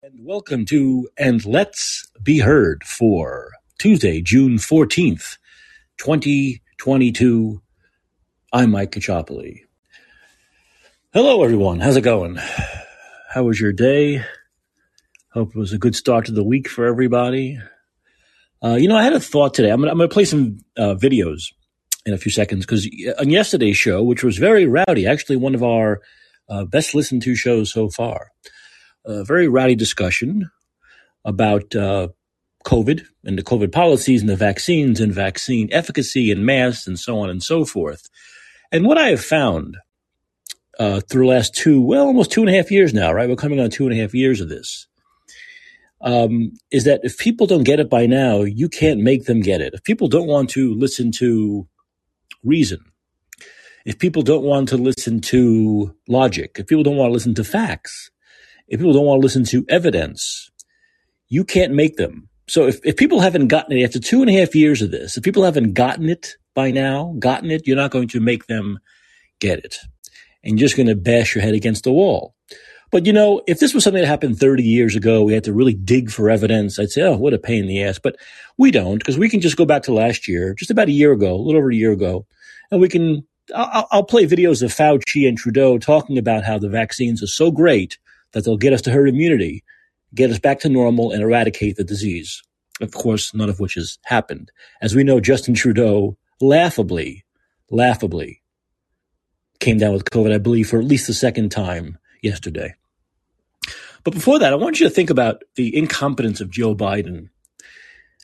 And welcome to And Let's Be Heard for Tuesday, June 14th, 2022. I'm Mike Kachopoli. Hello, everyone. How's it going? How was your day? Hope it was a good start to the week for everybody. Uh, you know, I had a thought today. I'm going to play some uh, videos in a few seconds because on yesterday's show, which was very rowdy, actually one of our uh, best listened to shows so far, a very rowdy discussion about uh, COVID and the COVID policies and the vaccines and vaccine efficacy and masks and so on and so forth. And what I have found uh, through the last two, well, almost two and a half years now, right? We're coming on two and a half years of this. Um, is that if people don't get it by now, you can't make them get it. If people don't want to listen to reason, if people don't want to listen to logic, if people don't want to listen to facts, if people don't want to listen to evidence, you can't make them. So if, if people haven't gotten it after two and a half years of this, if people haven't gotten it by now, gotten it, you're not going to make them get it. And you're just going to bash your head against the wall. But you know, if this was something that happened 30 years ago, we had to really dig for evidence. I'd say, oh, what a pain in the ass. But we don't because we can just go back to last year, just about a year ago, a little over a year ago, and we can. I'll, I'll play videos of Fauci and Trudeau talking about how the vaccines are so great that they'll get us to herd immunity, get us back to normal, and eradicate the disease. Of course, none of which has happened. As we know, Justin Trudeau laughably, laughably came down with COVID, I believe, for at least the second time yesterday. But before that, I want you to think about the incompetence of Joe Biden.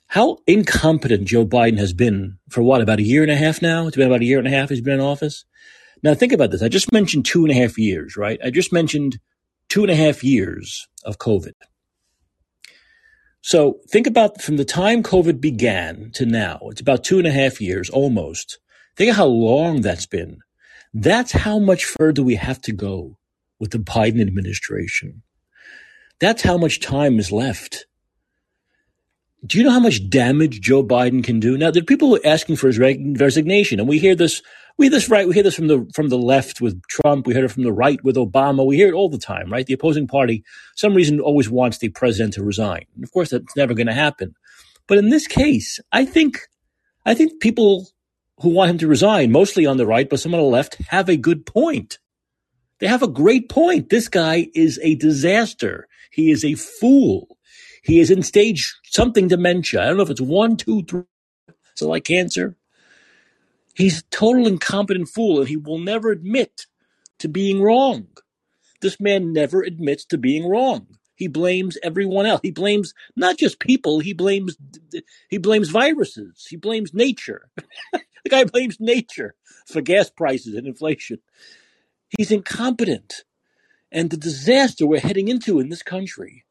How incompetent Joe Biden has been for what, about a year and a half now? It's been about a year and a half he's been in office. Now think about this. I just mentioned two and a half years, right? I just mentioned two and a half years of COVID. So think about from the time COVID began to now, it's about two and a half years almost. Think of how long that's been. That's how much further we have to go with the Biden administration. That's how much time is left. Do you know how much damage Joe Biden can do? Now, there are people asking for his resignation, and we hear this we this right. We hear this from the from the left with Trump. We hear it from the right with Obama. We hear it all the time, right? The opposing party, some reason, always wants the president to resign. And of course, that's never going to happen. But in this case, I think, I think people who want him to resign, mostly on the right, but some on the left, have a good point. They have a great point. This guy is a disaster. He is a fool. He is in stage something dementia. I don't know if it's one, two, three. So like cancer. He's a total incompetent fool and he will never admit to being wrong. This man never admits to being wrong. He blames everyone else. He blames not just people, he blames he blames viruses. He blames nature. the guy blames nature for gas prices and inflation. He's incompetent. And the disaster we're heading into in this country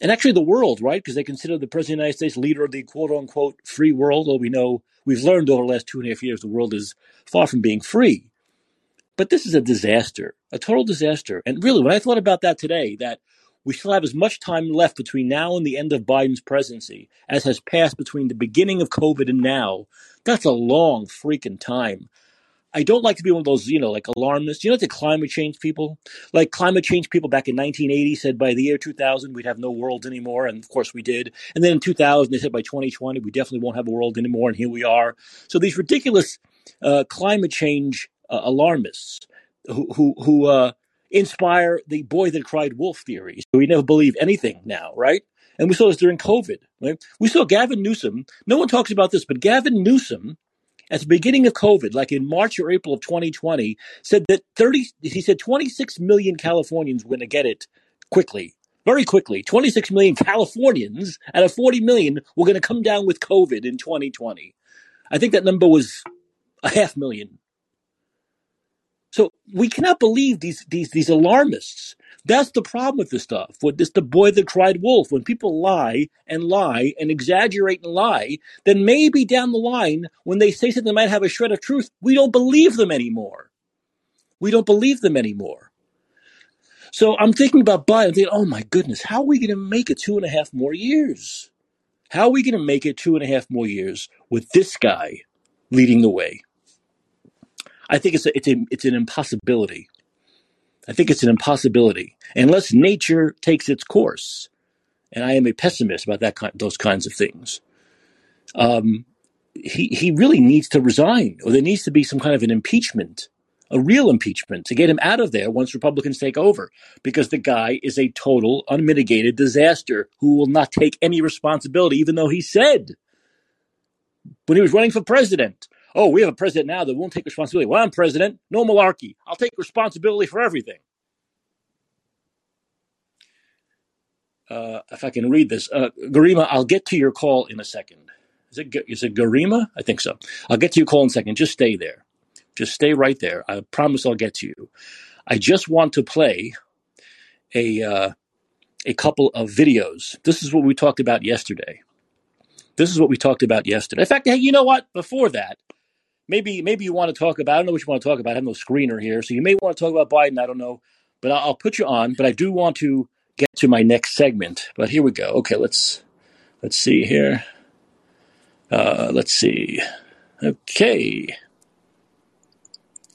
and actually the world, right? Because they consider the President of the United States leader of the quote unquote free world. Although we know we've learned over the last two and a half years the world is far from being free. But this is a disaster, a total disaster. And really, when I thought about that today, that we still have as much time left between now and the end of Biden's presidency as has passed between the beginning of COVID and now, that's a long freaking time. I don't like to be one of those, you know, like alarmists. You know, the climate change people, like climate change people back in 1980 said by the year 2000 we'd have no world anymore, and of course we did. And then in 2000 they said by 2020 we definitely won't have a world anymore, and here we are. So these ridiculous uh, climate change uh, alarmists who who, who uh, inspire the boy that cried wolf theory. So we never believe anything now, right? And we saw this during COVID. Right? We saw Gavin Newsom. No one talks about this, but Gavin Newsom at the beginning of COVID, like in March or April of 2020, said that 30, he said 26 million Californians were going to get it quickly, very quickly. 26 million Californians out of 40 million were going to come down with COVID in 2020. I think that number was a half million. So we cannot believe these these these alarmists. That's the problem with this stuff. With this, the boy that cried wolf. When people lie and lie and exaggerate and lie, then maybe down the line, when they say something might have a shred of truth, we don't believe them anymore. We don't believe them anymore. So I'm thinking about Biden. thinking, oh my goodness, how are we going to make it two and a half more years? How are we going to make it two and a half more years with this guy leading the way? I think it's a, it's a, it's an impossibility. I think it's an impossibility unless nature takes its course. And I am a pessimist about that kind, those kinds of things. Um, he he really needs to resign, or there needs to be some kind of an impeachment, a real impeachment, to get him out of there once Republicans take over, because the guy is a total, unmitigated disaster who will not take any responsibility, even though he said when he was running for president, "Oh, we have a president now that won't take responsibility." Well, I'm president, no malarkey. I'll take responsibility for everything. Uh, if I can read this, uh, Garima, I'll get to your call in a second. Is it is it Garima? I think so. I'll get to your call in a second. Just stay there. Just stay right there. I promise I'll get to you. I just want to play a uh, a couple of videos. This is what we talked about yesterday. This is what we talked about yesterday. In fact, hey, you know what? Before that, maybe maybe you want to talk about. I don't know what you want to talk about. I have no screener here, so you may want to talk about Biden. I don't know, but I'll, I'll put you on. But I do want to get to my next segment. But here we go. Okay, let's let's see here. Uh, let's see. Okay.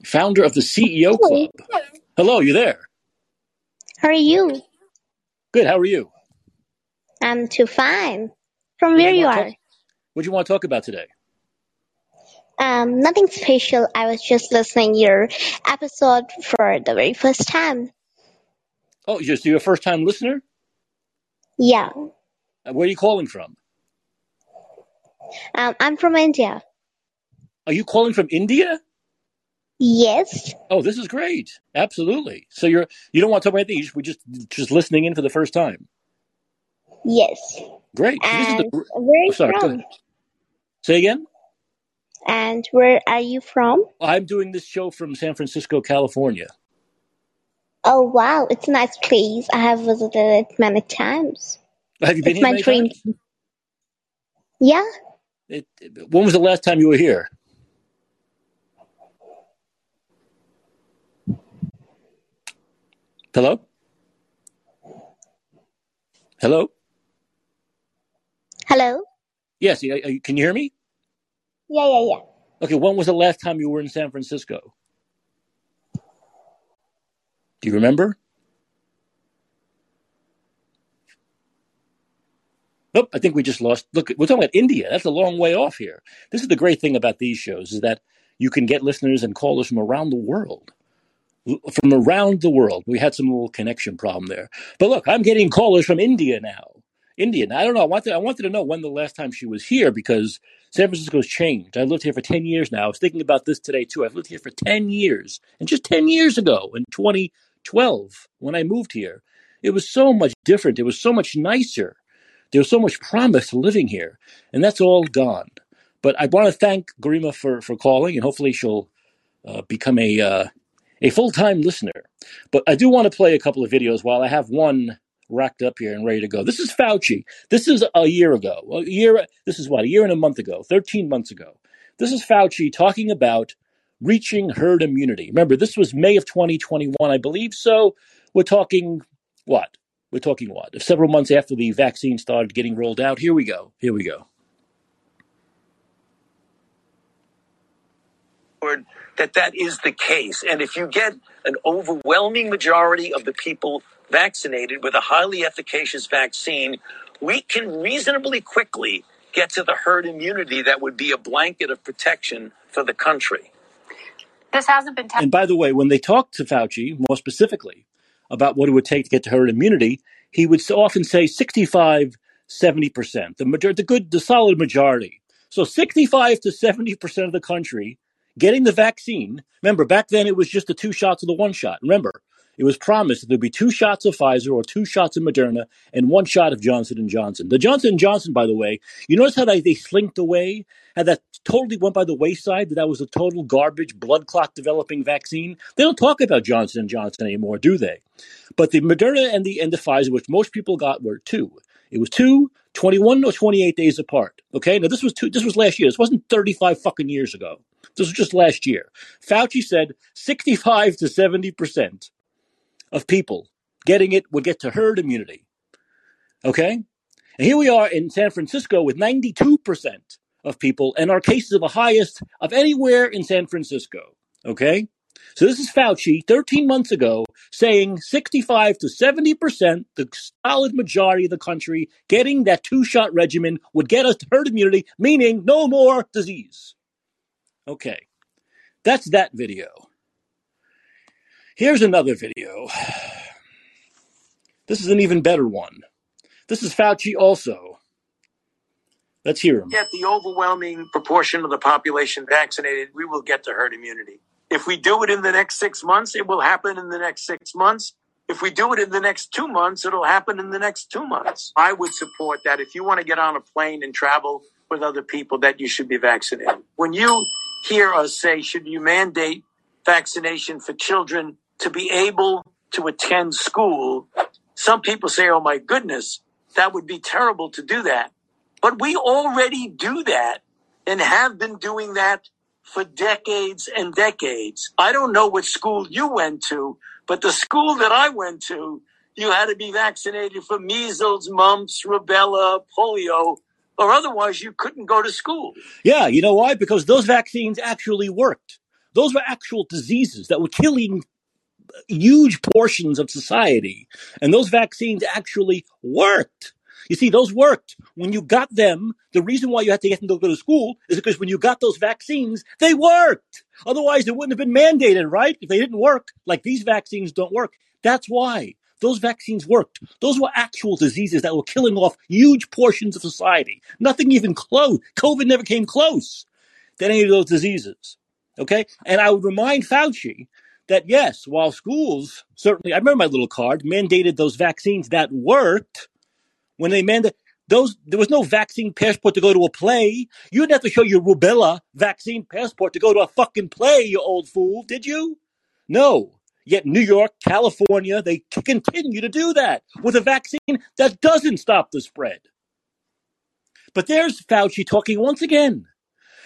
Founder of the CEO Club. Hello, you there? How are you? Good. How are you? I'm too fine. From where you, you are? what do you want to talk about today? Um, nothing special. I was just listening your episode for the very first time. Oh, you're, so you're a first time listener? Yeah. Uh, where are you calling from? Um, I'm from India. Are you calling from India? Yes. Oh, this is great. Absolutely. So you're you don't want to talk about anything. We're just just listening in for the first time. Yes. Great. The, where are you oh, sorry? Say again. And where are you from? I'm doing this show from San Francisco, California. Oh wow, it's a nice place. I have visited it many times. Have you been it's here? my dream. Times? Yeah. It, when was the last time you were here? Hello? Hello? Hello? Yes, can you hear me? Yeah, yeah, yeah. Okay, when was the last time you were in San Francisco? Do you remember? Nope, I think we just lost. Look, we're talking about India. That's a long way off here. This is the great thing about these shows is that you can get listeners and callers from around the world. From around the world. We had some little connection problem there. But look, I'm getting callers from India now. India. Now, I don't know. I wanted, I wanted to know when the last time she was here because San Francisco's changed. I lived here for 10 years now. I was thinking about this today too. I've lived here for 10 years. And just 10 years ago, in 2012, when I moved here, it was so much different. It was so much nicer. There was so much promise to living here, and that's all gone. But I want to thank Garima for, for calling, and hopefully she'll uh, become a uh, a full time listener. But I do want to play a couple of videos while I have one racked up here and ready to go. This is Fauci. This is a year ago. A year. This is what a year and a month ago. Thirteen months ago. This is Fauci talking about reaching herd immunity. Remember, this was May of 2021, I believe. So we're talking what we're talking what? Several months after the vaccine started getting rolled out. Here we go. Here we go. That that is the case. And if you get an overwhelming majority of the people vaccinated with a highly efficacious vaccine, we can reasonably quickly get to the herd immunity that would be a blanket of protection for the country. This hasn't been. T- and by the way, when they talked to Fauci more specifically, about what it would take to get to herd immunity, he would often say 65, 70%, the, major- the good, the solid majority. So 65 to 70% of the country getting the vaccine. Remember, back then it was just the two shots of the one shot. Remember, it was promised that there'd be two shots of Pfizer or two shots of Moderna and one shot of Johnson and Johnson. The Johnson and Johnson, by the way, you notice how they, they slinked away, how that totally went by the wayside. That that was a total garbage, blood clot developing vaccine. They don't talk about Johnson and Johnson anymore, do they? But the Moderna and the and the Pfizer, which most people got, were two. It was two, 21 or 28 days apart. Okay. Now this was two, this was last year. This wasn't 35 fucking years ago. This was just last year. Fauci said 65 to 70% of people getting it would get to herd immunity. Okay? And here we are in San Francisco with 92% of people, and our cases are the highest of anywhere in San Francisco. Okay? So this is Fauci 13 months ago saying 65 to 70%, the solid majority of the country getting that two shot regimen would get us to herd immunity, meaning no more disease. Okay, that's that video. Here's another video. This is an even better one. This is Fauci also. Let's hear him. Get the overwhelming proportion of the population vaccinated, we will get to herd immunity. If we do it in the next six months, it will happen in the next six months. If we do it in the next two months, it'll happen in the next two months. I would support that. If you want to get on a plane and travel with other people, that you should be vaccinated. When you hear us say, should you mandate vaccination for children to be able to attend school? Some people say, oh my goodness, that would be terrible to do that. But we already do that and have been doing that for decades and decades. I don't know what school you went to, but the school that I went to, you had to be vaccinated for measles, mumps, rubella, polio, or otherwise you couldn't go to school. Yeah, you know why? Because those vaccines actually worked. Those were actual diseases that were killing huge portions of society. And those vaccines actually worked. You see, those worked. When you got them, the reason why you had to get them to go to school is because when you got those vaccines, they worked. Otherwise, they wouldn't have been mandated, right? If they didn't work, like these vaccines don't work. That's why. Those vaccines worked. Those were actual diseases that were killing off huge portions of society. Nothing even close. COVID never came close to any of those diseases. Okay? And I would remind Fauci that yes, while schools certainly, I remember my little card, mandated those vaccines that worked, when they mandated those, there was no vaccine passport to go to a play. You didn't have to show your rubella vaccine passport to go to a fucking play, you old fool, did you? No. Yet New York, California, they continue to do that with a vaccine that doesn't stop the spread. But there's Fauci talking once again.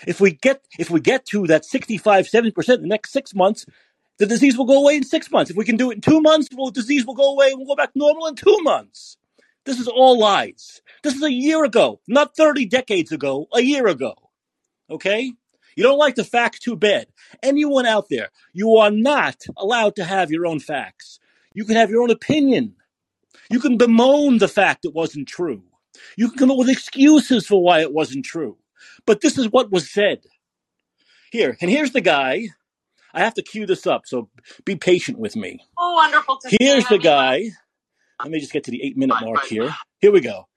If we get if we get to that 65, 70% in the next six months, the disease will go away in six months. If we can do it in two months, well, the disease will go away and we'll go back to normal in two months. This is all lies. This is a year ago, not 30 decades ago, a year ago. Okay? You don't like the facts too bad. Anyone out there, you are not allowed to have your own facts. You can have your own opinion. You can bemoan the fact it wasn't true. You can come up with excuses for why it wasn't true. But this is what was said. Here, and here's the guy. I have to cue this up, so be patient with me. Oh, wonderful to Here's the guy. Let me just get to the eight minute mark here. Here we go.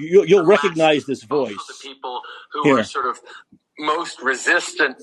You, you'll recognize this voice. the people who Here. are sort of most resistant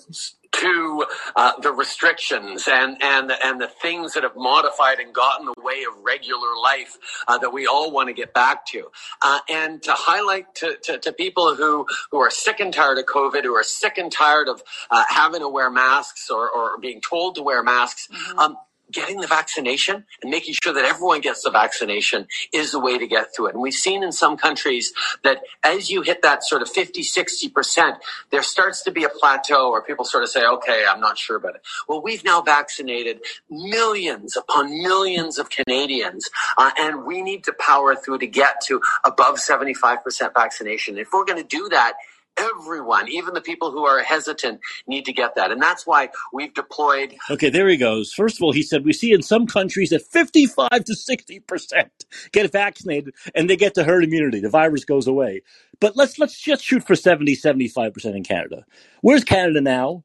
to uh, the restrictions and, and, and the things that have modified and gotten the way of regular life uh, that we all want to get back to. Uh, and to highlight to, to, to people who, who are sick and tired of COVID, who are sick and tired of uh, having to wear masks or, or being told to wear masks, um, getting the vaccination and making sure that everyone gets the vaccination is the way to get through it. And we've seen in some countries that as you hit that sort of 50, 60%, there starts to be a plateau where people sort of say, okay, I'm not sure about it. Well, we've now vaccinated millions upon millions of Canadians, uh, and we need to power through to get to above 75% vaccination. If we're going to do that, everyone, even the people who are hesitant, need to get that. And that's why we've deployed Okay, there he goes. First of all, he said we see in some countries that 55 to 60% get vaccinated and they get to herd immunity. The virus goes away. But let's let's just shoot for 70, 75% in Canada. Where's Canada now?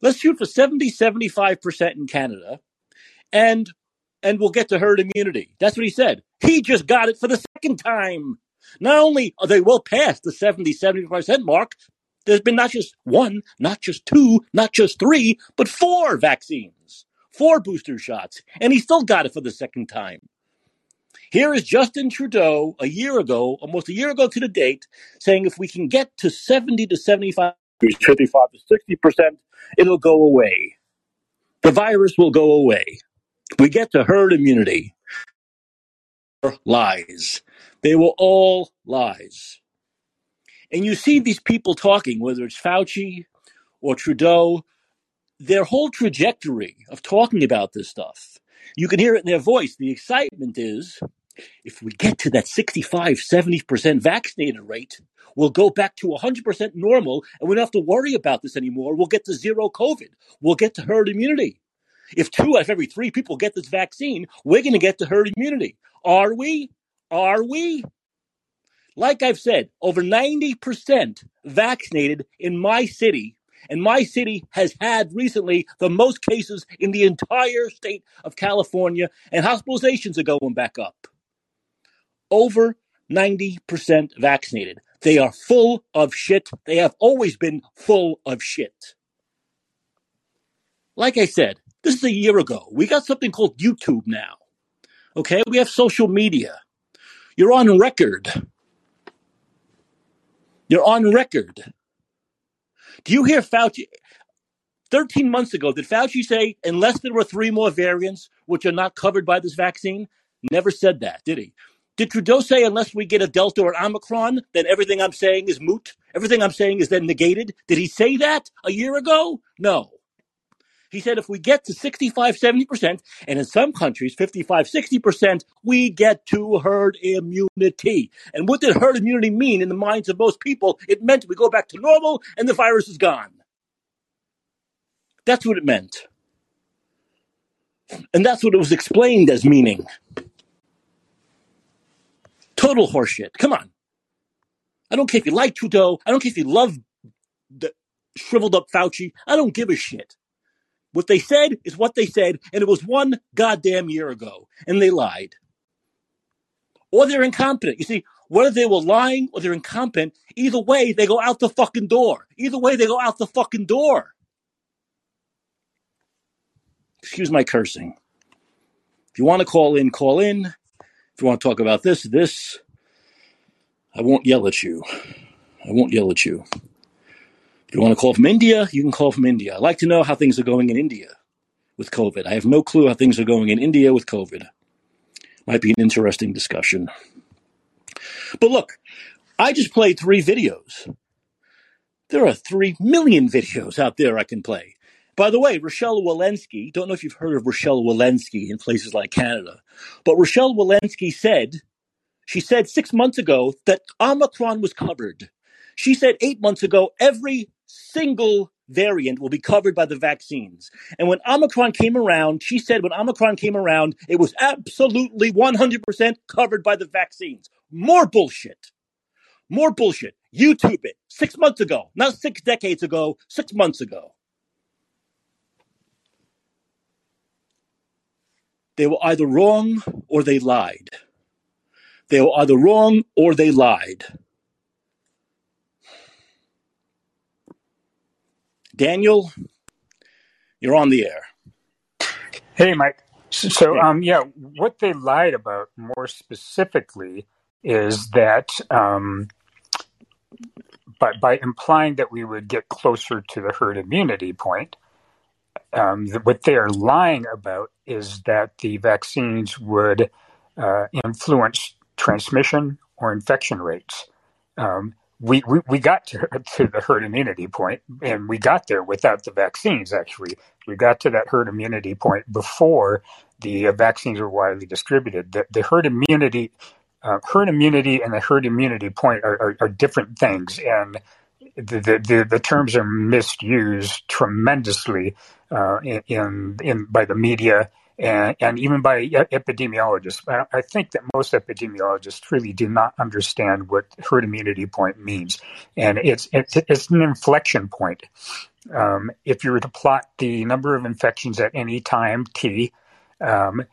Let's shoot for 70, 75% in Canada and and we'll get to herd immunity. That's what he said. He just got it for the second time. Not only are they well past the 70, 75% mark, there's been not just one, not just two, not just three, but four vaccines, four booster shots, and he still got it for the second time. Here is Justin Trudeau a year ago, almost a year ago to the date, saying if we can get to 70 to 75, 55 to 60 percent, it'll go away. The virus will go away. We get to herd immunity. Lies. They were all lies. And you see these people talking, whether it's Fauci or Trudeau, their whole trajectory of talking about this stuff. You can hear it in their voice. The excitement is if we get to that 65, 70% vaccinated rate, we'll go back to 100% normal and we don't have to worry about this anymore. We'll get to zero COVID. We'll get to herd immunity. if two out of every three people get this vaccine, we're going to get to herd immunity. Are we? Are we? Like I've said, over 90% vaccinated in my city. And my city has had recently the most cases in the entire state of California, and hospitalizations are going back up. Over 90% vaccinated. They are full of shit. They have always been full of shit. Like I said, this is a year ago. We got something called YouTube now. Okay, we have social media. You're on record. You're on record. Do you hear Fauci? 13 months ago, did Fauci say, unless there were three more variants which are not covered by this vaccine? Never said that, did he? Did Trudeau say, unless we get a Delta or Omicron, then everything I'm saying is moot? Everything I'm saying is then negated? Did he say that a year ago? No. He said if we get to 65, 70%, and in some countries 55, 60%, we get to herd immunity. And what did herd immunity mean in the minds of most people? It meant we go back to normal and the virus is gone. That's what it meant. And that's what it was explained as meaning. Total horseshit. Come on. I don't care if you like Trudeau. I don't care if you love the shriveled up Fauci. I don't give a shit. What they said is what they said, and it was one goddamn year ago, and they lied. Or they're incompetent. You see, whether they were lying or they're incompetent, either way, they go out the fucking door. Either way, they go out the fucking door. Excuse my cursing. If you want to call in, call in. If you want to talk about this, this, I won't yell at you. I won't yell at you. You want to call from India, you can call from India. I'd like to know how things are going in India with COVID. I have no clue how things are going in India with COVID. Might be an interesting discussion. But look, I just played three videos. There are three million videos out there I can play. By the way, Rochelle Walensky, don't know if you've heard of Rochelle Walensky in places like Canada, but Rochelle Walensky said, she said six months ago that Omicron was covered. She said eight months ago, every single variant will be covered by the vaccines. And when Omicron came around, she said when Omicron came around, it was absolutely 100% covered by the vaccines. More bullshit. More bullshit. YouTube it. Six months ago, not six decades ago, six months ago. They were either wrong or they lied. They were either wrong or they lied. Daniel, you're on the air. Hey, Mike. So, um, yeah, what they lied about more specifically is that um, by, by implying that we would get closer to the herd immunity point, um, what they are lying about is that the vaccines would uh, influence transmission or infection rates. Um, we, we, we got to, to the herd immunity point, and we got there without the vaccines, actually. We got to that herd immunity point before the uh, vaccines were widely distributed. The, the herd immunity uh, herd immunity and the herd immunity point are, are, are different things, and the, the, the, terms are misused tremendously uh, in, in by the media and, and even by epidemiologists. I think that most epidemiologists really do not understand what herd immunity point means, and it's it's, it's an inflection point. Um, if you were to plot the number of infections at any time t, um,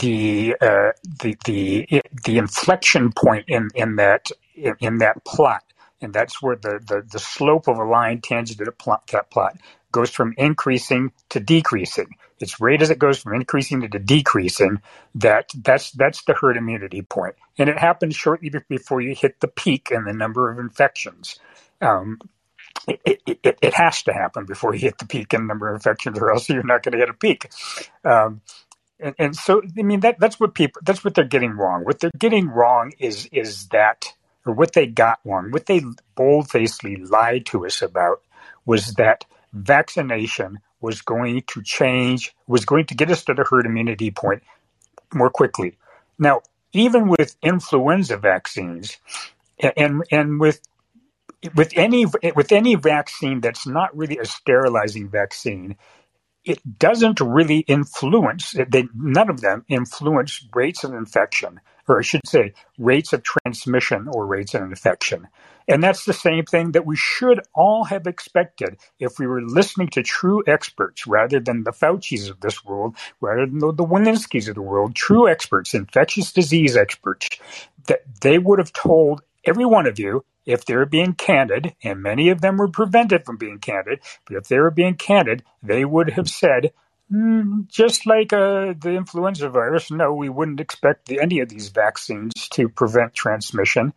the uh, the the the inflection point in in that in, in that plot and that's where the, the, the slope of a line tangent to plot, that plot goes from increasing to decreasing. It's rate as it goes from increasing to decreasing that that's that's the herd immunity point, and it happens shortly before you hit the peak in the number of infections. Um, it, it, it, has to happen before you hit the peak in the number of infections, or else you're not going to hit a peak. Um, and, and, so, I mean, that that's what people that's what they're getting wrong. What they're getting wrong is is that, or what they got wrong, what they boldfacedly lied to us about was that vaccination was going to change, was going to get us to the herd immunity point more quickly. Now, even with influenza vaccines, and and with with any with any vaccine that's not really a sterilizing vaccine, it doesn't really influence, they, none of them influence rates of infection, or I should say, rates of transmission or rates of infection. And that's the same thing that we should all have expected if we were listening to true experts rather than the Fauci's of this world, rather than the, the Walensky's of the world, true experts, infectious disease experts, that they would have told every one of you if they're being candid, and many of them were prevented from being candid, but if they were being candid, they would have said, just like uh, the influenza virus, no, we wouldn't expect any of these vaccines to prevent transmission.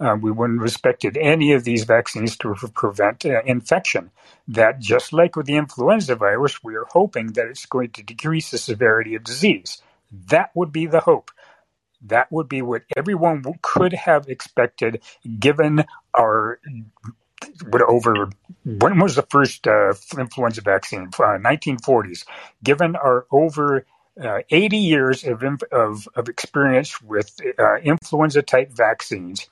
Uh, we wouldn't have expected any of these vaccines to prevent uh, infection. That just like with the influenza virus, we are hoping that it's going to decrease the severity of disease. That would be the hope. That would be what everyone could have expected given our what over when was the first uh, influenza vaccine? Uh, 1940s. Given our over 80 years of, of, of experience with uh, influenza type vaccines,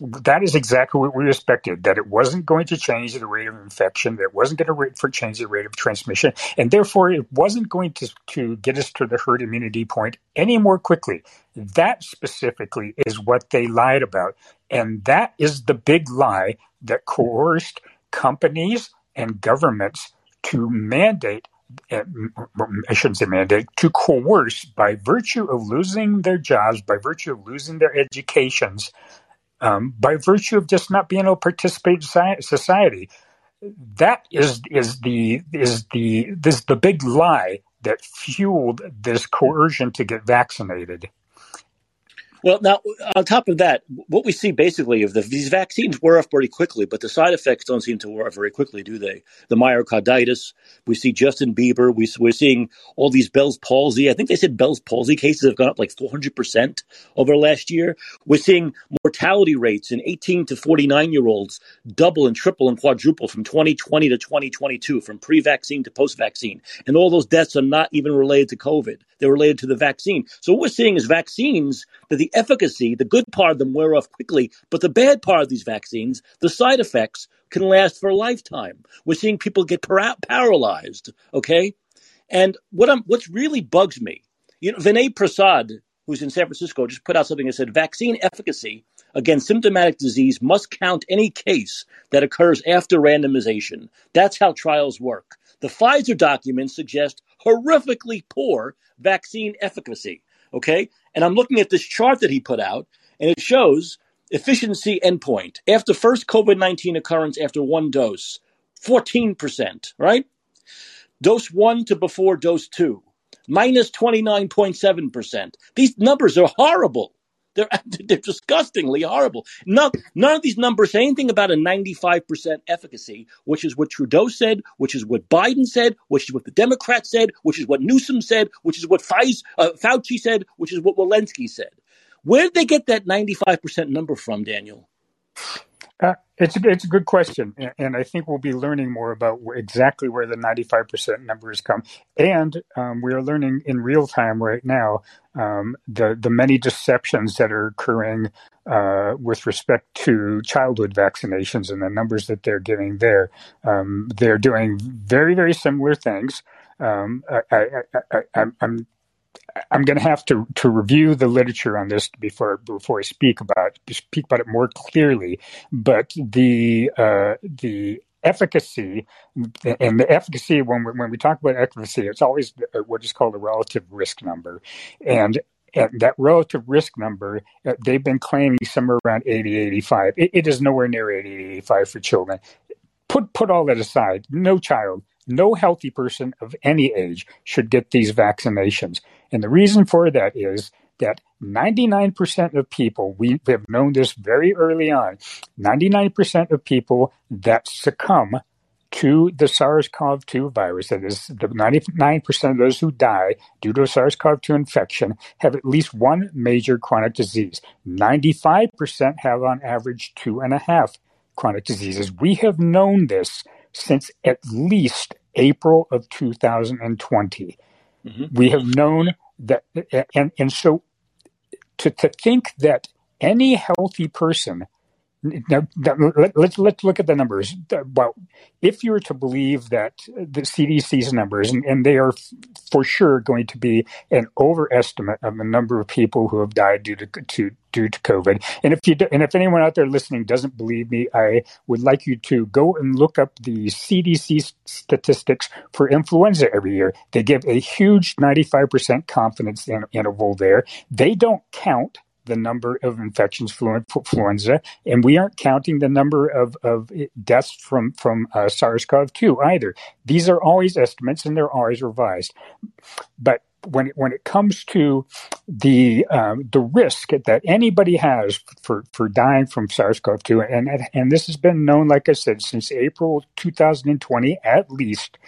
that is exactly what we expected. That it wasn't going to change the rate of infection, that it wasn't going to change the rate of transmission, and therefore it wasn't going to, to get us to the herd immunity point any more quickly. That specifically is what they lied about. And that is the big lie that coerced companies and governments to mandate uh, I shouldn't say mandate, to coerce by virtue of losing their jobs, by virtue of losing their educations, um, by virtue of just not being able to participate in society. That is is the is the this the big lie that fueled this coercion to get vaccinated. Well, now on top of that, what we see basically of the, these vaccines wear off pretty quickly, but the side effects don't seem to wear off very quickly, do they? The myocarditis. We see Justin Bieber. We, we're seeing all these Bell's palsy. I think they said Bell's palsy cases have gone up like 400 percent over last year. We're seeing mortality rates in 18 to 49 year olds double and triple and quadruple from 2020 to 2022, from pre-vaccine to post-vaccine, and all those deaths are not even related to COVID. They're related to the vaccine. So what we're seeing is vaccines that the efficacy, the good part of them wear off quickly, but the bad part of these vaccines, the side effects, can last for a lifetime. We're seeing people get para- paralyzed. Okay, and what I'm, what's really bugs me, you know, Vinay Prasad, who's in San Francisco, just put out something that said vaccine efficacy against symptomatic disease must count any case that occurs after randomization. That's how trials work. The Pfizer documents suggest horrifically poor vaccine efficacy. Okay. And I'm looking at this chart that he put out, and it shows efficiency endpoint after first COVID 19 occurrence after one dose, 14%, right? Dose one to before dose two, minus 29.7%. These numbers are horrible. They're, they're disgustingly horrible. None, none of these numbers say anything about a 95% efficacy, which is what Trudeau said, which is what Biden said, which is what the Democrats said, which is what Newsom said, which is what Faiz, uh, Fauci said, which is what Walensky said. Where did they get that 95% number from, Daniel? Uh, it's a, it's a good question, and I think we'll be learning more about exactly where the 95% numbers come. And um, we are learning in real time right now um, the the many deceptions that are occurring uh, with respect to childhood vaccinations and the numbers that they're giving there. Um, they're doing very very similar things. Um, I, am I'm going to have to, to review the literature on this before before I speak about speak about it more clearly. But the uh, the efficacy and the efficacy when we, when we talk about efficacy, it's always what is called a relative risk number, and and that relative risk number, uh, they've been claiming somewhere around 80, 85. It, it is nowhere near 80, 85 for children. Put put all that aside. No child no healthy person of any age should get these vaccinations. And the reason for that is that 99% of people, we have known this very early on, 99% of people that succumb to the SARS CoV 2 virus, that is, the 99% of those who die due to a SARS CoV 2 infection, have at least one major chronic disease. 95% have, on average, two and a half chronic diseases. We have known this since at least April of 2020. Mm-hmm. We have known that, and, and so to, to think that any healthy person now, let, let's let's look at the numbers. Well, if you were to believe that the CDC's numbers, and, and they are for sure going to be an overestimate of the number of people who have died due to, to due to COVID. And if you do, and if anyone out there listening doesn't believe me, I would like you to go and look up the CDC statistics for influenza every year. They give a huge 95% confidence interval there. They don't count the number of infections for influenza, and we aren't counting the number of, of deaths from from uh, SARS-CoV-2 either. These are always estimates, and they're always revised. But when it, when it comes to the um, the risk that anybody has for, for dying from SARS-CoV-2, and and this has been known, like I said, since April 2020 at least,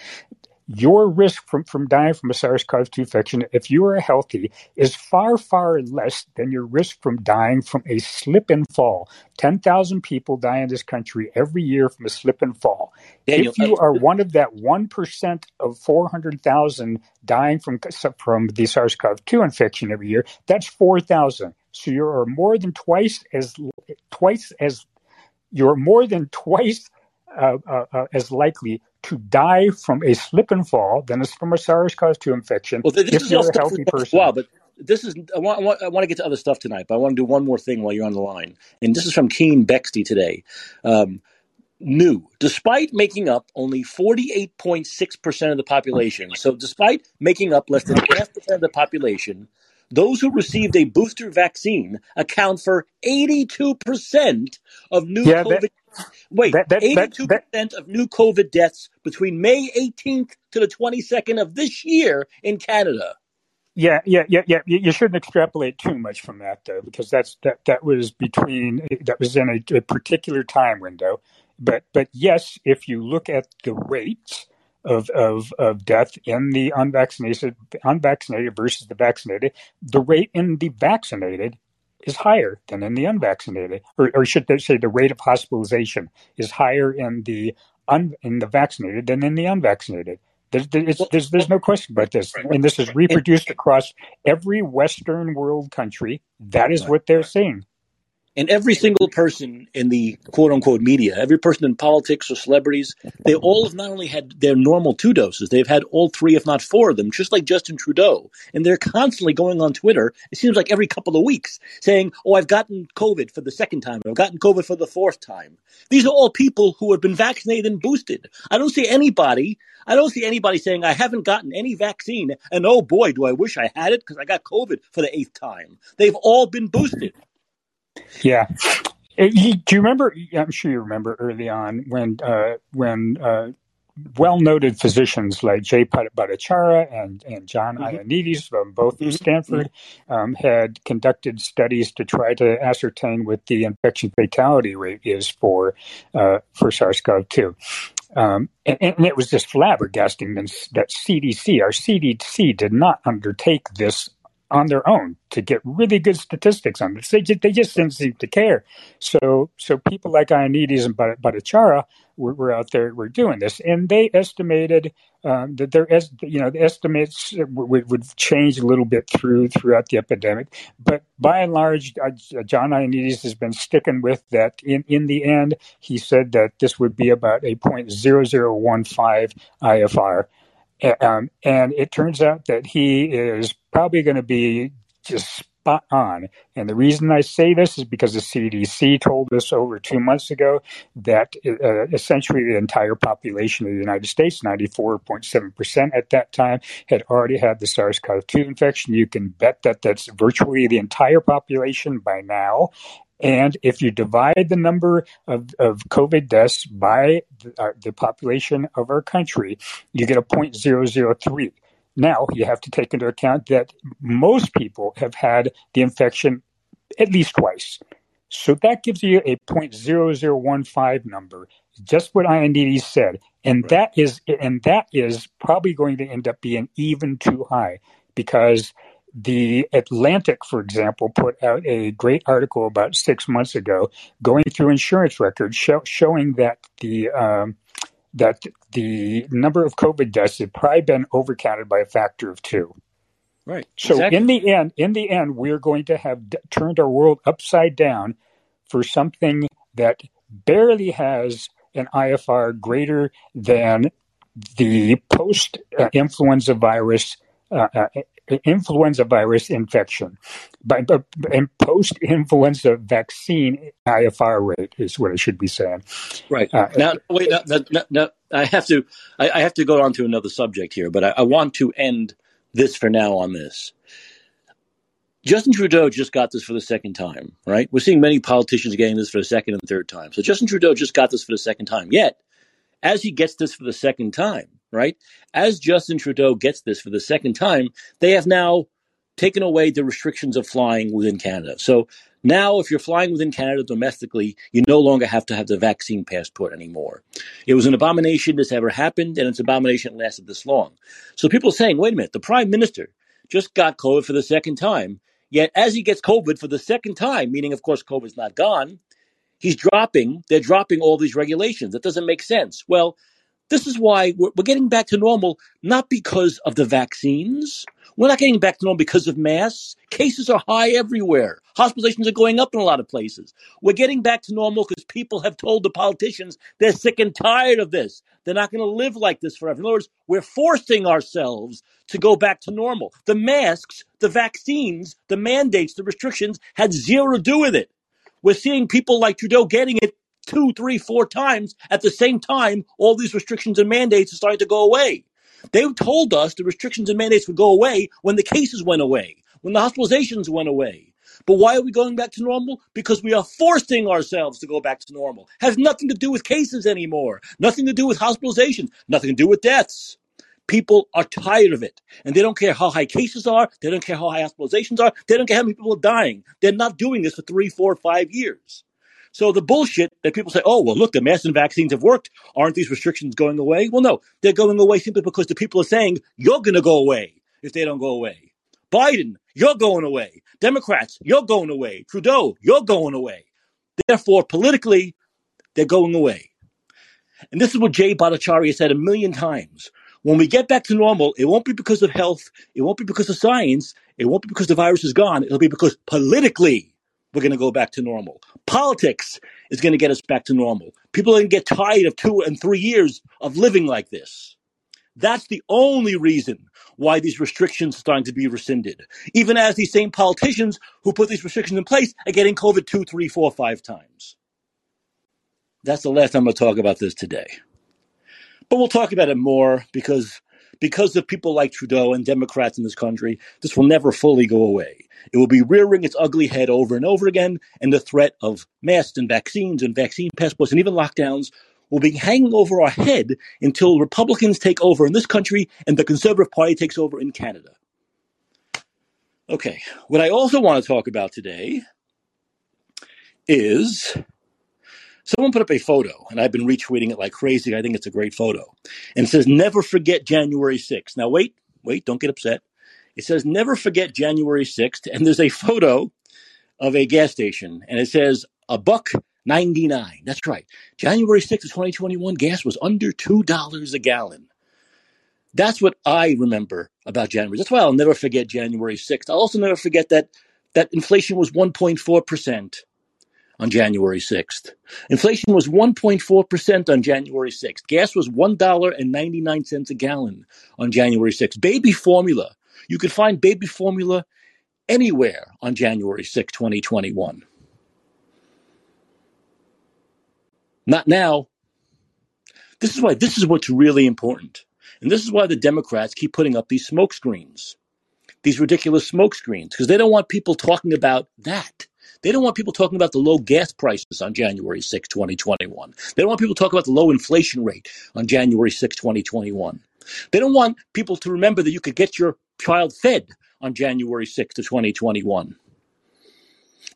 your risk from, from dying from a SARS-CoV-2 infection, if you are healthy, is far, far less than your risk from dying from a slip and fall. 10,000 people die in this country every year from a slip and fall. Daniel, if you are one of that 1% of 400,000 dying from, from the SARS-CoV-2 infection every year, that's 4,000. So you're more than twice as, twice as, you're more than twice uh, uh, uh, as likely to die from a slip and fall than is from a SARS-CoV-2 infection. Well, this is a healthy person. Wow, but this is I want, I want, I want to get to other stuff tonight, but I want to do one more thing while you're on the line, and this is from Keean Bexte today. Um, new, despite making up only 48.6% of the population. So, despite making up less than half percent of the population, those who received a booster vaccine account for 82% of new yeah, COVID Wait, that, that, 82% that, of new COVID deaths between May 18th to the 22nd of this year in Canada. Yeah, yeah, yeah, yeah. You shouldn't extrapolate too much from that, though, because that's that that was between that was in a, a particular time window. But but yes, if you look at the rates of of of death in the unvaccinated unvaccinated versus the vaccinated, the rate in the vaccinated is higher than in the unvaccinated, or, or should they say the rate of hospitalization is higher in the un, in the vaccinated than in the unvaccinated. There's, there's, there's, no question about this. And this is reproduced across every Western world country. That is what they're saying. And every single person in the quote unquote media, every person in politics or celebrities, they all have not only had their normal two doses, they've had all three, if not four of them, just like Justin Trudeau. And they're constantly going on Twitter, it seems like every couple of weeks, saying, Oh, I've gotten COVID for the second time, I've gotten COVID for the fourth time. These are all people who have been vaccinated and boosted. I don't see anybody, I don't see anybody saying, I haven't gotten any vaccine, and oh boy, do I wish I had it because I got COVID for the eighth time. They've all been boosted. Yeah. Do you remember? I'm sure you remember early on when uh, when uh, well-noted physicians like Jay Bhattacharya and, and John mm-hmm. Ioannidis from both mm-hmm. Stanford um, had conducted studies to try to ascertain what the infection fatality rate is for uh, for SARS-CoV-2. Um, and, and, it was just flabbergasting that CDC, our CDC, did not undertake this on their own to get really good statistics on this. They just, they just didn't seem to care. So so people like Ioannidis and Bhattacharya were, were out there were doing this, and they estimated um, that their you know the estimates would, would change a little bit through throughout the epidemic, but by and large, uh, John Ioannidis has been sticking with that. In in the end, he said that this would be about a point zero zero one five IFR. Um, and it turns out that he is probably going to be just spot on. And the reason I say this is because the CDC told us over two months ago that uh, essentially the entire population of the United States, 94.7% at that time, had already had the SARS CoV 2 infection. You can bet that that's virtually the entire population by now. And if you divide the number of, of COVID deaths by the, uh, the population of our country, you get a 0.003. Now, you have to take into account that most people have had the infection at least twice. So that gives you a 0.0015 number, just what Ioannidis said. And right. that is and that is probably going to end up being even too high because the Atlantic, for example, put out a great article about six months ago, going through insurance records, show, showing that the um, that the number of COVID deaths had probably been overcounted by a factor of two. Right. So exactly. in the end, in the end, we're going to have d- turned our world upside down for something that barely has an IFR greater than the post uh, influenza virus uh, uh, influenza virus infection, but, but and post influenza vaccine IFR rate is what I should be saying. Right uh, now, wait, no, no, no, I have to, I, I, have to go on to another subject here, but I, I want to end this for now on this. Justin Trudeau just got this for the second time, right? We're seeing many politicians getting this for the second and third time. So Justin Trudeau just got this for the second time. Yet, as he gets this for the second time, right? As Justin Trudeau gets this for the second time, they have now taken away the restrictions of flying within Canada. So now, if you're flying within Canada domestically, you no longer have to have the vaccine passport anymore. It was an abomination this ever happened, and it's an abomination lasted this long. So people are saying, wait a minute, the prime minister just got COVID for the second time. Yet, as he gets COVID for the second time, meaning, of course, COVID's not gone, he's dropping, they're dropping all these regulations. That doesn't make sense. Well, this is why we're, we're getting back to normal, not because of the vaccines. We're not getting back to normal because of masks. Cases are high everywhere. Hospitalizations are going up in a lot of places. We're getting back to normal because people have told the politicians they're sick and tired of this. They're not going to live like this forever. In other words, we're forcing ourselves to go back to normal. The masks, the vaccines, the mandates, the restrictions had zero to do with it. We're seeing people like Trudeau getting it two, three, four times at the same time, all these restrictions and mandates are starting to go away. They told us the restrictions and mandates would go away when the cases went away, when the hospitalizations went away. But why are we going back to normal? Because we are forcing ourselves to go back to normal. Has nothing to do with cases anymore. Nothing to do with hospitalizations. Nothing to do with deaths. People are tired of it. And they don't care how high cases are. They don't care how high hospitalizations are. They don't care how many people are dying. They're not doing this for three, four, five years. So the bullshit that people say, oh, well, look, the mass and vaccines have worked. Aren't these restrictions going away? Well, no, they're going away simply because the people are saying, you're going to go away if they don't go away. Biden, you're going away. Democrats, you're going away. Trudeau, you're going away. Therefore, politically, they're going away. And this is what Jay Bhattacharya said a million times. When we get back to normal, it won't be because of health. It won't be because of science. It won't be because the virus is gone. It'll be because politically we're going to go back to normal. Politics is going to get us back to normal. People are going to get tired of two and three years of living like this. That's the only reason why these restrictions are starting to be rescinded. Even as these same politicians who put these restrictions in place are getting COVID two, three, four, five times. That's the last time I'm going to talk about this today. But we'll talk about it more because because of people like Trudeau and Democrats in this country, this will never fully go away. It will be rearing its ugly head over and over again, and the threat of masks and vaccines and vaccine passports and even lockdowns will be hanging over our head until Republicans take over in this country and the Conservative Party takes over in Canada. Okay, what I also want to talk about today is someone put up a photo, and I've been retweeting it like crazy. I think it's a great photo. And it says, Never forget January 6th. Now, wait, wait, don't get upset. It says, never forget January 6th. And there's a photo of a gas station and it says a buck 99. That's right. January 6th of 2021, gas was under $2 a gallon. That's what I remember about January. That's why I'll never forget January 6th. I'll also never forget that that inflation was 1.4% on January 6th. Inflation was 1.4% on January 6th. Gas was $1.99 a gallon on January 6th. Baby formula you could find baby formula anywhere on January 6, 2021. Not now. This is why this is what's really important. And this is why the Democrats keep putting up these smoke screens, these ridiculous smoke screens, because they don't want people talking about that. They don't want people talking about the low gas prices on January 6, 2021. They don't want people talking about the low inflation rate on January 6, 2021. They don't want people to remember that you could get your child fed on January 6th of 2021.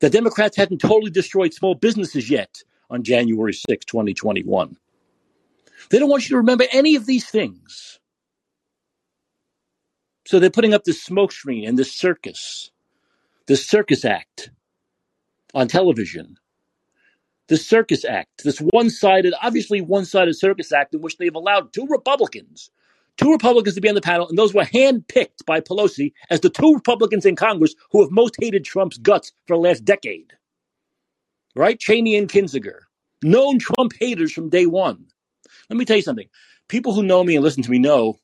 The Democrats hadn't totally destroyed small businesses yet on January 6, 2021. They don't want you to remember any of these things. So they're putting up this smokescreen and this circus, this circus act on television. This circus act, this one sided, obviously one sided circus act in which they've allowed two Republicans two Republicans to be on the panel, and those were handpicked by Pelosi as the two Republicans in Congress who have most hated Trump's guts for the last decade. Right? Cheney and Kinzinger. known Trump haters from day one. Let me tell you something. People who know me and listen to me know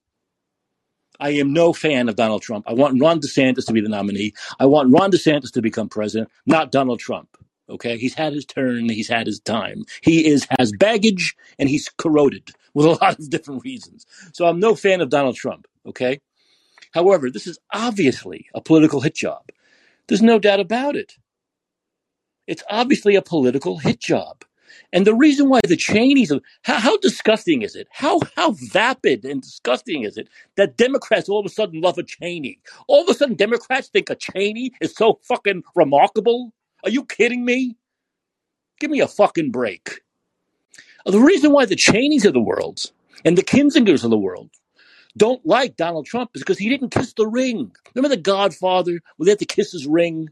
I am no fan of Donald Trump. I want Ron DeSantis to be the nominee. I want Ron DeSantis to become president, not Donald Trump. Okay, he's had his turn. He's had his time. He is has baggage and he's corroded with a lot of different reasons. So I'm no fan of Donald Trump. Okay, however, this is obviously a political hit job. There's no doubt about it. It's obviously a political hit job. And the reason why the Cheneys, how, how disgusting is it? How how vapid and disgusting is it that Democrats all of a sudden love a Cheney? All of a sudden, Democrats think a Cheney is so fucking remarkable. Are you kidding me? Give me a fucking break. The reason why the Cheneys of the world and the Kinzingers of the world don't like Donald Trump is because he didn't kiss the ring. Remember the Godfather where they had to kiss his ring?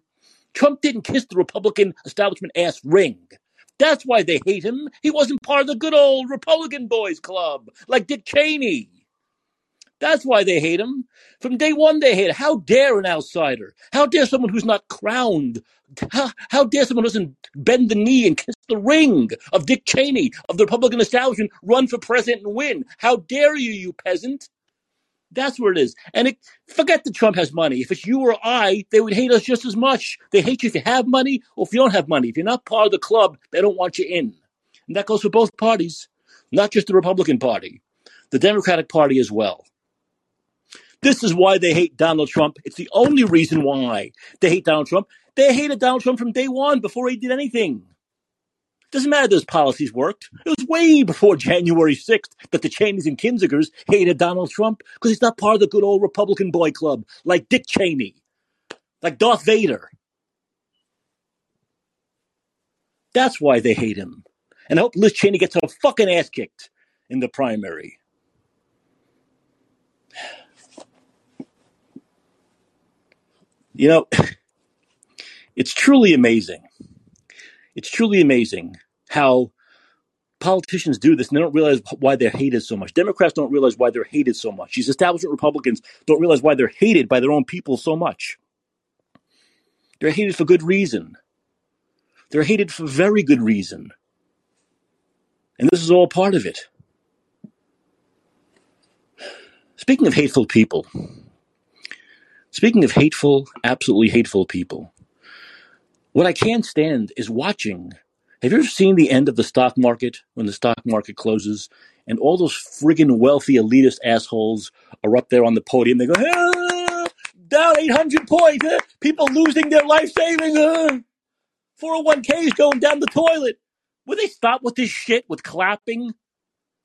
Trump didn't kiss the Republican establishment ass ring. That's why they hate him. He wasn't part of the good old Republican boys club like Dick Cheney. That's why they hate him. From day one, they hate him. How dare an outsider? How dare someone who's not crowned? How, how dare someone who doesn't bend the knee and kiss the ring of Dick Cheney, of the Republican establishment, run for president and win? How dare you, you peasant? That's where it is. And it, forget that Trump has money. If it's you or I, they would hate us just as much. They hate you if you have money or if you don't have money. If you're not part of the club, they don't want you in. And that goes for both parties, not just the Republican Party, the Democratic Party as well. This is why they hate Donald Trump. It's the only reason why they hate Donald Trump. They hated Donald Trump from day one before he did anything. Doesn't matter those policies worked. It was way before January 6th that the Cheneys and Kinzingers hated Donald Trump because he's not part of the good old Republican boy club like Dick Cheney, like Darth Vader. That's why they hate him. And I hope Liz Cheney gets her fucking ass kicked in the primary. You know, it's truly amazing. It's truly amazing how politicians do this and they don't realize why they're hated so much. Democrats don't realize why they're hated so much. These establishment Republicans don't realize why they're hated by their own people so much. They're hated for good reason. They're hated for very good reason. And this is all part of it. Speaking of hateful people, speaking of hateful, absolutely hateful people, what I can't stand is watching have you ever seen the end of the stock market when the stock market closes and all those friggin' wealthy elitist assholes are up there on the podium? They go, ah, down 800 points, ah, people losing their life savings, ah, 401ks going down the toilet. Will they stop with this shit with clapping?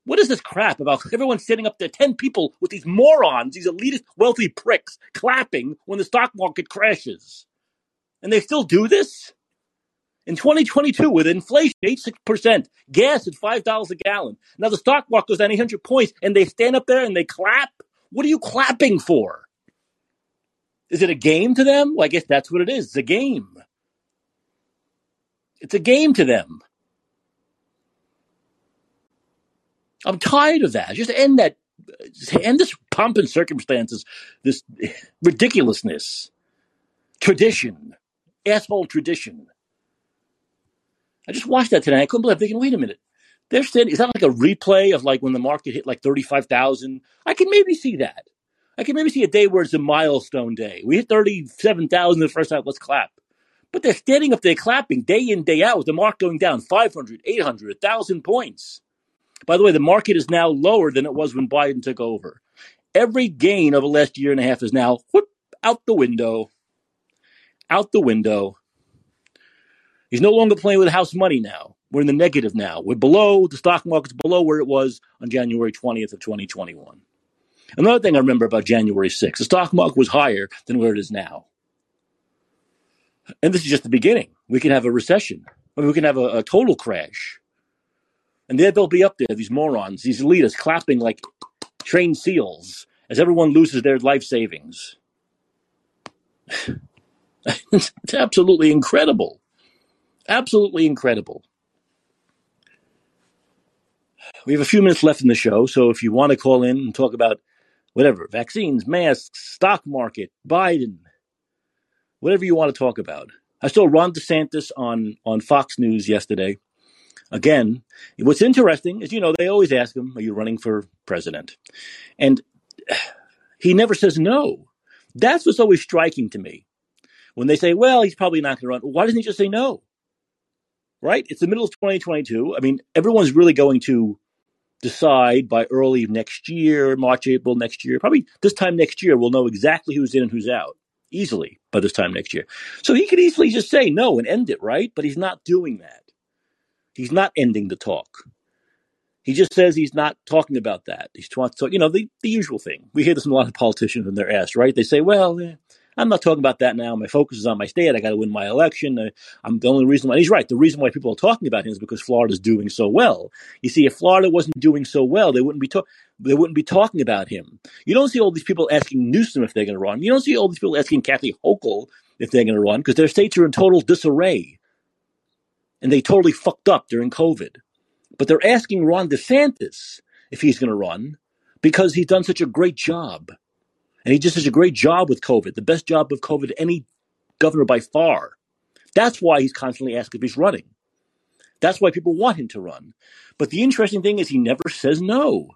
What is this crap about everyone sitting up there, 10 people with these morons, these elitist wealthy pricks clapping when the stock market crashes? And they still do this? In 2022, with inflation 86%, gas at $5 a gallon. Now the stock market goes down 800 points and they stand up there and they clap. What are you clapping for? Is it a game to them? Well, I guess that's what it is. It's a game. It's a game to them. I'm tired of that. Just end that, end this pomp and circumstances, this ridiculousness, tradition, asshole tradition. I just watched that today. I couldn't believe. I'm thinking, wait a minute. They're standing. Is that like a replay of like when the market hit like thirty five thousand? I can maybe see that. I can maybe see a day where it's a milestone day. We hit thirty seven thousand the first time. Let's clap. But they're standing up there clapping day in day out with the market going down 500, 800, 1,000 points. By the way, the market is now lower than it was when Biden took over. Every gain of the last year and a half is now whoop, out the window. Out the window. He's no longer playing with house money now. We're in the negative now. We're below, the stock market's below where it was on January 20th of 2021. Another thing I remember about January 6th, the stock market was higher than where it is now. And this is just the beginning. We can have a recession. we can have a, a total crash. And there they'll be up there, these morons, these elitists clapping like trained seals as everyone loses their life savings. it's absolutely incredible. Absolutely incredible. We have a few minutes left in the show, so if you want to call in and talk about whatever vaccines, masks, stock market, Biden, whatever you want to talk about. I saw Ron DeSantis on, on Fox News yesterday. again, what's interesting is, you know, they always ask him, Are you running for president? And he never says no. That's what's always striking to me. When they say, Well, he's probably not going to run, why doesn't he just say no? Right? It's the middle of 2022. I mean, everyone's really going to decide by early next year, March, April next year, probably this time next year, we'll know exactly who's in and who's out easily by this time next year. So he could easily just say no and end it, right? But he's not doing that. He's not ending the talk. He just says he's not talking about that. He's to you know, the, the usual thing. We hear this from a lot of politicians when they're asked, right? They say, well, eh, I'm not talking about that now. My focus is on my state. I got to win my election. I'm the only reason why he's right. The reason why people are talking about him is because Florida's doing so well. You see, if Florida wasn't doing so well, they wouldn't be talking. They wouldn't be talking about him. You don't see all these people asking Newsom if they're going to run. You don't see all these people asking Kathy Hochul if they're going to run because their states are in total disarray, and they totally fucked up during COVID. But they're asking Ron DeSantis if he's going to run because he's done such a great job. And he just does a great job with COVID, the best job of COVID any governor by far. That's why he's constantly asked if he's running. That's why people want him to run. But the interesting thing is he never says no.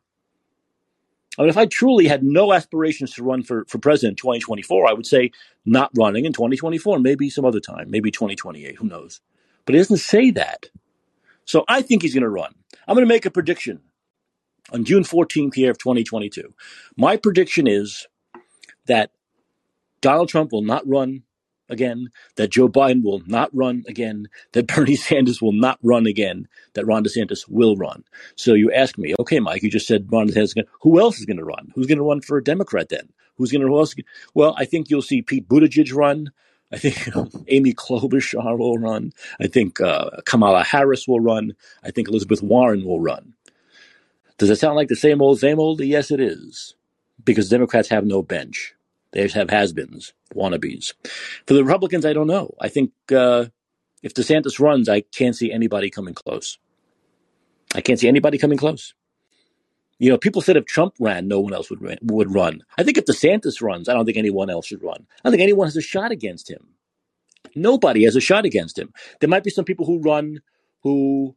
I mean, if I truly had no aspirations to run for, for president in 2024, I would say not running in 2024, maybe some other time, maybe 2028, who knows. But he doesn't say that. So I think he's going to run. I'm going to make a prediction on June 14th here of 2022. My prediction is that Donald Trump will not run again, that Joe Biden will not run again, that Bernie Sanders will not run again, that Ron DeSantis will run. So you ask me, okay, Mike, you just said Ron DeSantis. Who else is going to run? Who's going to run for a Democrat then? Who's going to? Who else? Well, I think you'll see Pete Buttigieg run. I think Amy Klobuchar will run. I think uh, Kamala Harris will run. I think Elizabeth Warren will run. Does it sound like the same old, same old? Yes, it is because Democrats have no bench. They just have has-beens, wannabes. For the Republicans, I don't know. I think uh, if DeSantis runs, I can't see anybody coming close. I can't see anybody coming close. You know, people said if Trump ran, no one else would run, would run. I think if DeSantis runs, I don't think anyone else should run. I don't think anyone has a shot against him. Nobody has a shot against him. There might be some people who run who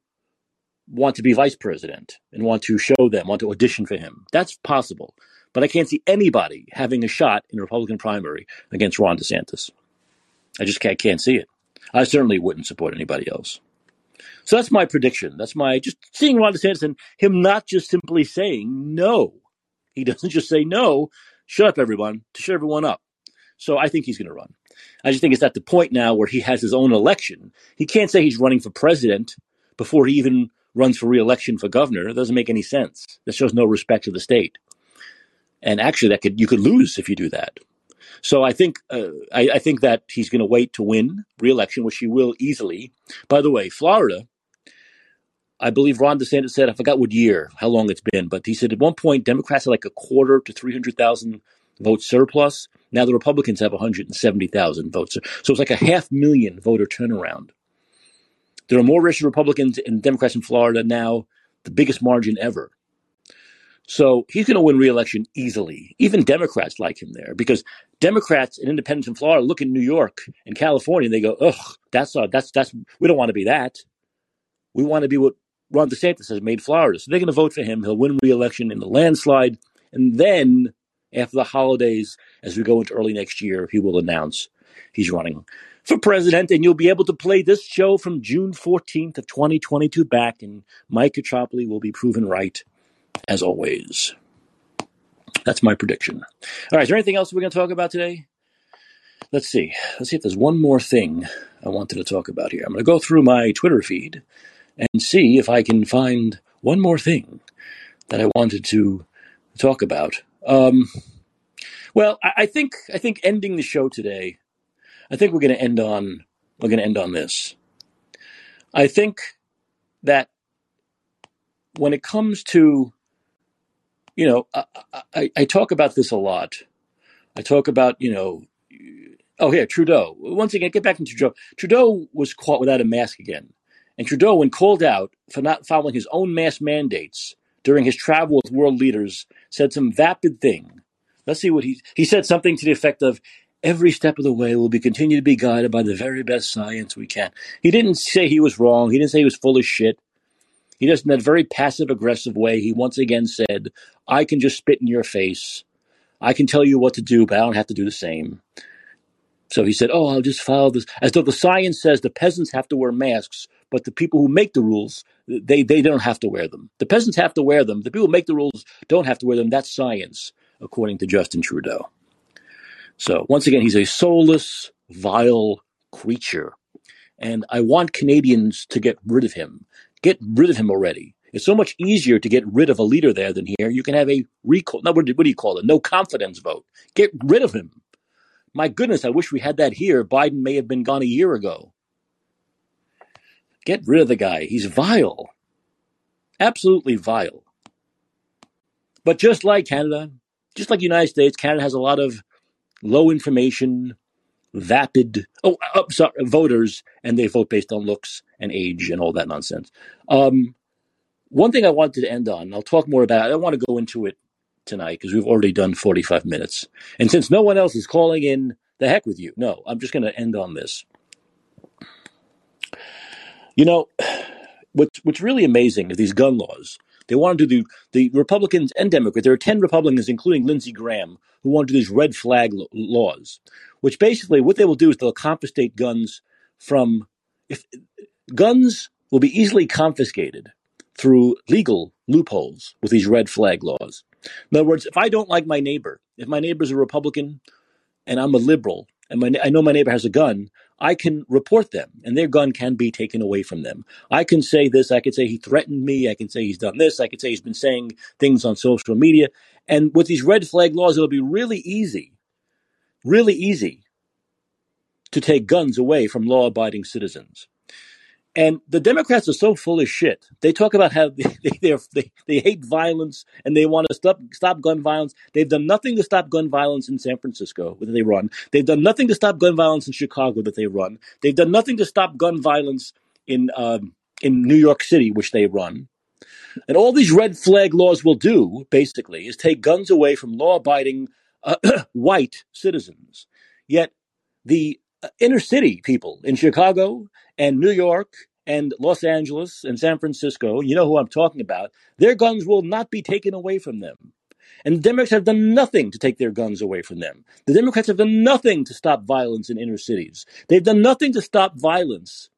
want to be vice president and want to show them, want to audition for him. That's possible. But I can't see anybody having a shot in a Republican primary against Ron DeSantis. I just can't, can't see it. I certainly wouldn't support anybody else. So that's my prediction. That's my just seeing Ron DeSantis and him not just simply saying no. He doesn't just say no, shut up everyone, to shut everyone up. So I think he's going to run. I just think it's at the point now where he has his own election. He can't say he's running for president before he even runs for reelection for governor. It doesn't make any sense. That shows no respect to the state and actually that could you could lose if you do that. So I think uh, I, I, think that he's going to wait to win re-election, which he will easily. By the way, Florida, I believe Ron DeSantis said I forgot what year, how long it's been, but he said at one point Democrats had like a quarter to three hundred thousand vote surplus. Now the Republicans have one hundred and seventy thousand votes, so it's like a half million voter turnaround. There are more registered Republicans and Democrats in Florida now, the biggest margin ever. So he's going to win re-election easily. Even Democrats like him there because Democrats and independents in Florida look at New York and California and they go, "Ugh, that's uh, that's that's we don't want to be that. We want to be what Ron DeSantis has made Florida." So they're going to vote for him. He'll win re-election in the landslide, and then after the holidays, as we go into early next year, he will announce he's running for president, and you'll be able to play this show from June 14th of 2022 back, and Mike Katropoli will be proven right as always. That's my prediction. All right, is there anything else we're going to talk about today? Let's see. Let's see if there's one more thing I wanted to talk about here. I'm going to go through my Twitter feed and see if I can find one more thing that I wanted to talk about. Um, well, I, I think I think ending the show today, I think we're going to end on we're going to end on this. I think that when it comes to you know, I, I, I talk about this a lot. I talk about, you know, oh, yeah, Trudeau. Once again, get back to Trudeau. Trudeau was caught without a mask again. And Trudeau, when called out for not following his own mask mandates during his travel with world leaders, said some vapid thing. Let's see what he he said something to the effect of every step of the way will be continue to be guided by the very best science we can. He didn't say he was wrong. He didn't say he was full of shit. He just in that very passive aggressive way. He once again said, I can just spit in your face. I can tell you what to do, but I don't have to do the same. So he said, Oh, I'll just follow this. As though the science says the peasants have to wear masks, but the people who make the rules, they, they don't have to wear them. The peasants have to wear them. The people who make the rules don't have to wear them. That's science, according to Justin Trudeau. So once again, he's a soulless, vile creature. And I want Canadians to get rid of him. Get rid of him already. It's so much easier to get rid of a leader there than here. You can have a recall. No, what do, you call it? No confidence vote. Get rid of him. My goodness, I wish we had that here. Biden may have been gone a year ago. Get rid of the guy. He's vile. Absolutely vile. But just like Canada, just like the United States, Canada has a lot of low information, vapid oh, uh, sorry, voters, and they vote based on looks and age and all that nonsense. Um, one thing I wanted to end on, I'll talk more about. It. I don't want to go into it tonight because we've already done 45 minutes. And since no one else is calling in, the heck with you. No, I'm just going to end on this. You know, what's, what's really amazing is these gun laws. They want to do the Republicans and Democrats. There are 10 Republicans, including Lindsey Graham, who want to do these red flag laws, which basically what they will do is they'll confiscate guns from if guns will be easily confiscated through legal loopholes with these red flag laws. In other words, if I don't like my neighbor, if my neighbor's a Republican and I'm a liberal, and my, I know my neighbor has a gun, I can report them and their gun can be taken away from them. I can say this, I can say he threatened me, I can say he's done this, I can say he's been saying things on social media. And with these red flag laws, it'll be really easy, really easy to take guns away from law abiding citizens. And the Democrats are so full of shit. They talk about how they, they, they, hate violence and they want to stop, stop gun violence. They've done nothing to stop gun violence in San Francisco that they run. They've done nothing to stop gun violence in Chicago that they run. They've done nothing to stop gun violence in, um, in New York City, which they run. And all these red flag laws will do, basically, is take guns away from law abiding uh, white citizens. Yet the uh, inner city people in Chicago and New York and Los Angeles and San Francisco, you know who I'm talking about, their guns will not be taken away from them. And the Democrats have done nothing to take their guns away from them. The Democrats have done nothing to stop violence in inner cities. They've done nothing to stop violence.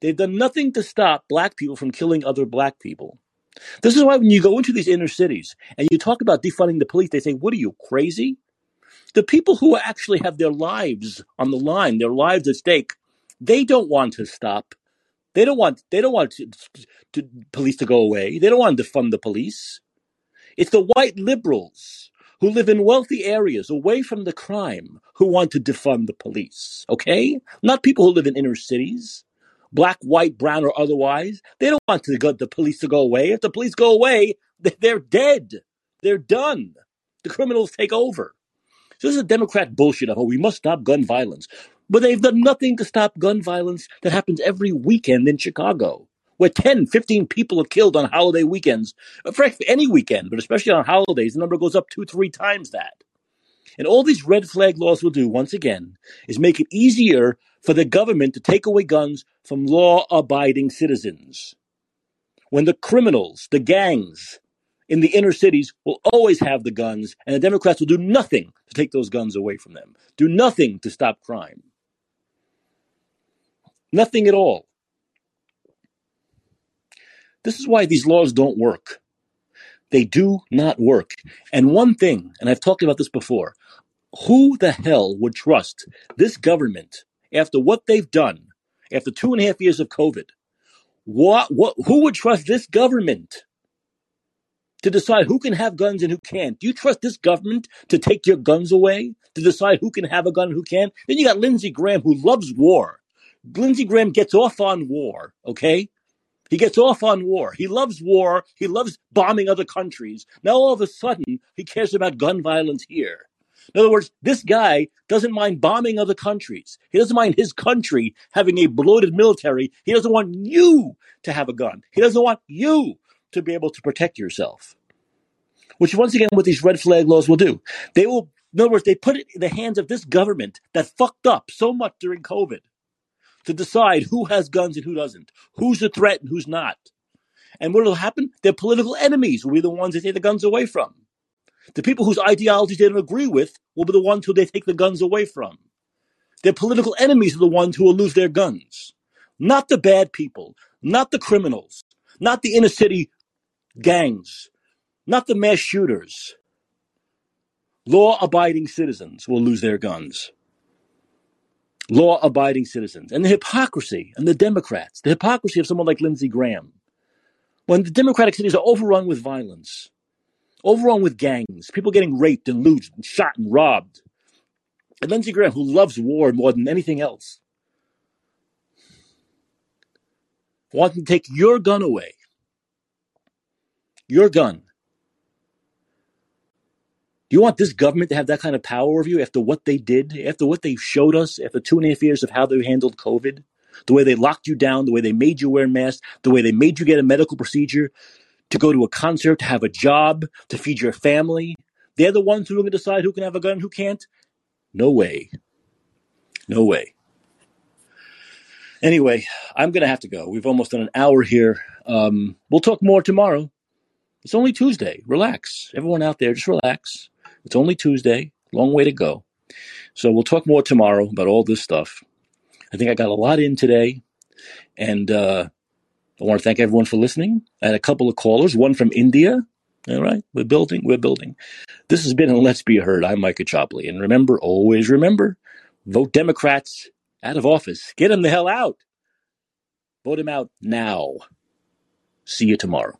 They've done nothing to stop black people from killing other black people. This is why when you go into these inner cities and you talk about defunding the police, they say, What are you, crazy? The people who actually have their lives on the line, their lives at stake, they don't want to stop. They don't want they don't want to, to, police to go away. They don't want to defund the police. It's the white liberals who live in wealthy areas away from the crime who want to defund the police. Okay, not people who live in inner cities, black, white, brown, or otherwise. They don't want to go, the police to go away. If the police go away, they're dead. They're done. The criminals take over. So this is a Democrat bullshit of, oh, we must stop gun violence. But they've done nothing to stop gun violence that happens every weekend in Chicago, where 10, 15 people are killed on holiday weekends. Uh, for any weekend, but especially on holidays, the number goes up two, three times that. And all these red flag laws will do, once again, is make it easier for the government to take away guns from law abiding citizens. When the criminals, the gangs, in the inner cities will always have the guns, and the Democrats will do nothing to take those guns away from them, do nothing to stop crime. Nothing at all. This is why these laws don't work. They do not work. And one thing, and I've talked about this before, who the hell would trust this government after what they've done, after two and a half years of COVID? What, what, who would trust this government to decide who can have guns and who can't. Do you trust this government to take your guns away, to decide who can have a gun and who can't? Then you got Lindsey Graham, who loves war. Lindsey Graham gets off on war, okay? He gets off on war. He loves war. He loves bombing other countries. Now all of a sudden, he cares about gun violence here. In other words, this guy doesn't mind bombing other countries. He doesn't mind his country having a bloated military. He doesn't want you to have a gun. He doesn't want you to be able to protect yourself. Which, once again, what these red flag laws will do. They will, in other words, they put it in the hands of this government that fucked up so much during COVID to decide who has guns and who doesn't, who's a threat and who's not. And what will happen? Their political enemies will be the ones they take the guns away from. The people whose ideologies they don't agree with will be the ones who they take the guns away from. Their political enemies are the ones who will lose their guns. Not the bad people, not the criminals, not the inner city gangs, not the mass shooters. Law abiding citizens will lose their guns. Law abiding citizens. And the hypocrisy and the Democrats, the hypocrisy of someone like Lindsey Graham. When the Democratic cities are overrun with violence, overrun with gangs, people getting raped and looted and shot and robbed. And Lindsey Graham, who loves war more than anything else, wants to take your gun away. Your gun. You want this government to have that kind of power over you after what they did, after what they showed us, after two and a half years of how they handled COVID? The way they locked you down, the way they made you wear masks, the way they made you get a medical procedure, to go to a concert, to have a job, to feed your family. They're the ones who are going to decide who can have a gun, who can't. No way. No way. Anyway, I'm going to have to go. We've almost done an hour here. Um, we'll talk more tomorrow. It's only Tuesday. Relax. Everyone out there, just relax. It's only Tuesday. Long way to go. So we'll talk more tomorrow about all this stuff. I think I got a lot in today. And uh, I want to thank everyone for listening. I had a couple of callers, one from India. All right, we're building, we're building. This has been a Let's Be Heard. I'm Micah Chopley. And remember, always remember, vote Democrats out of office. Get them the hell out. Vote them out now. See you tomorrow.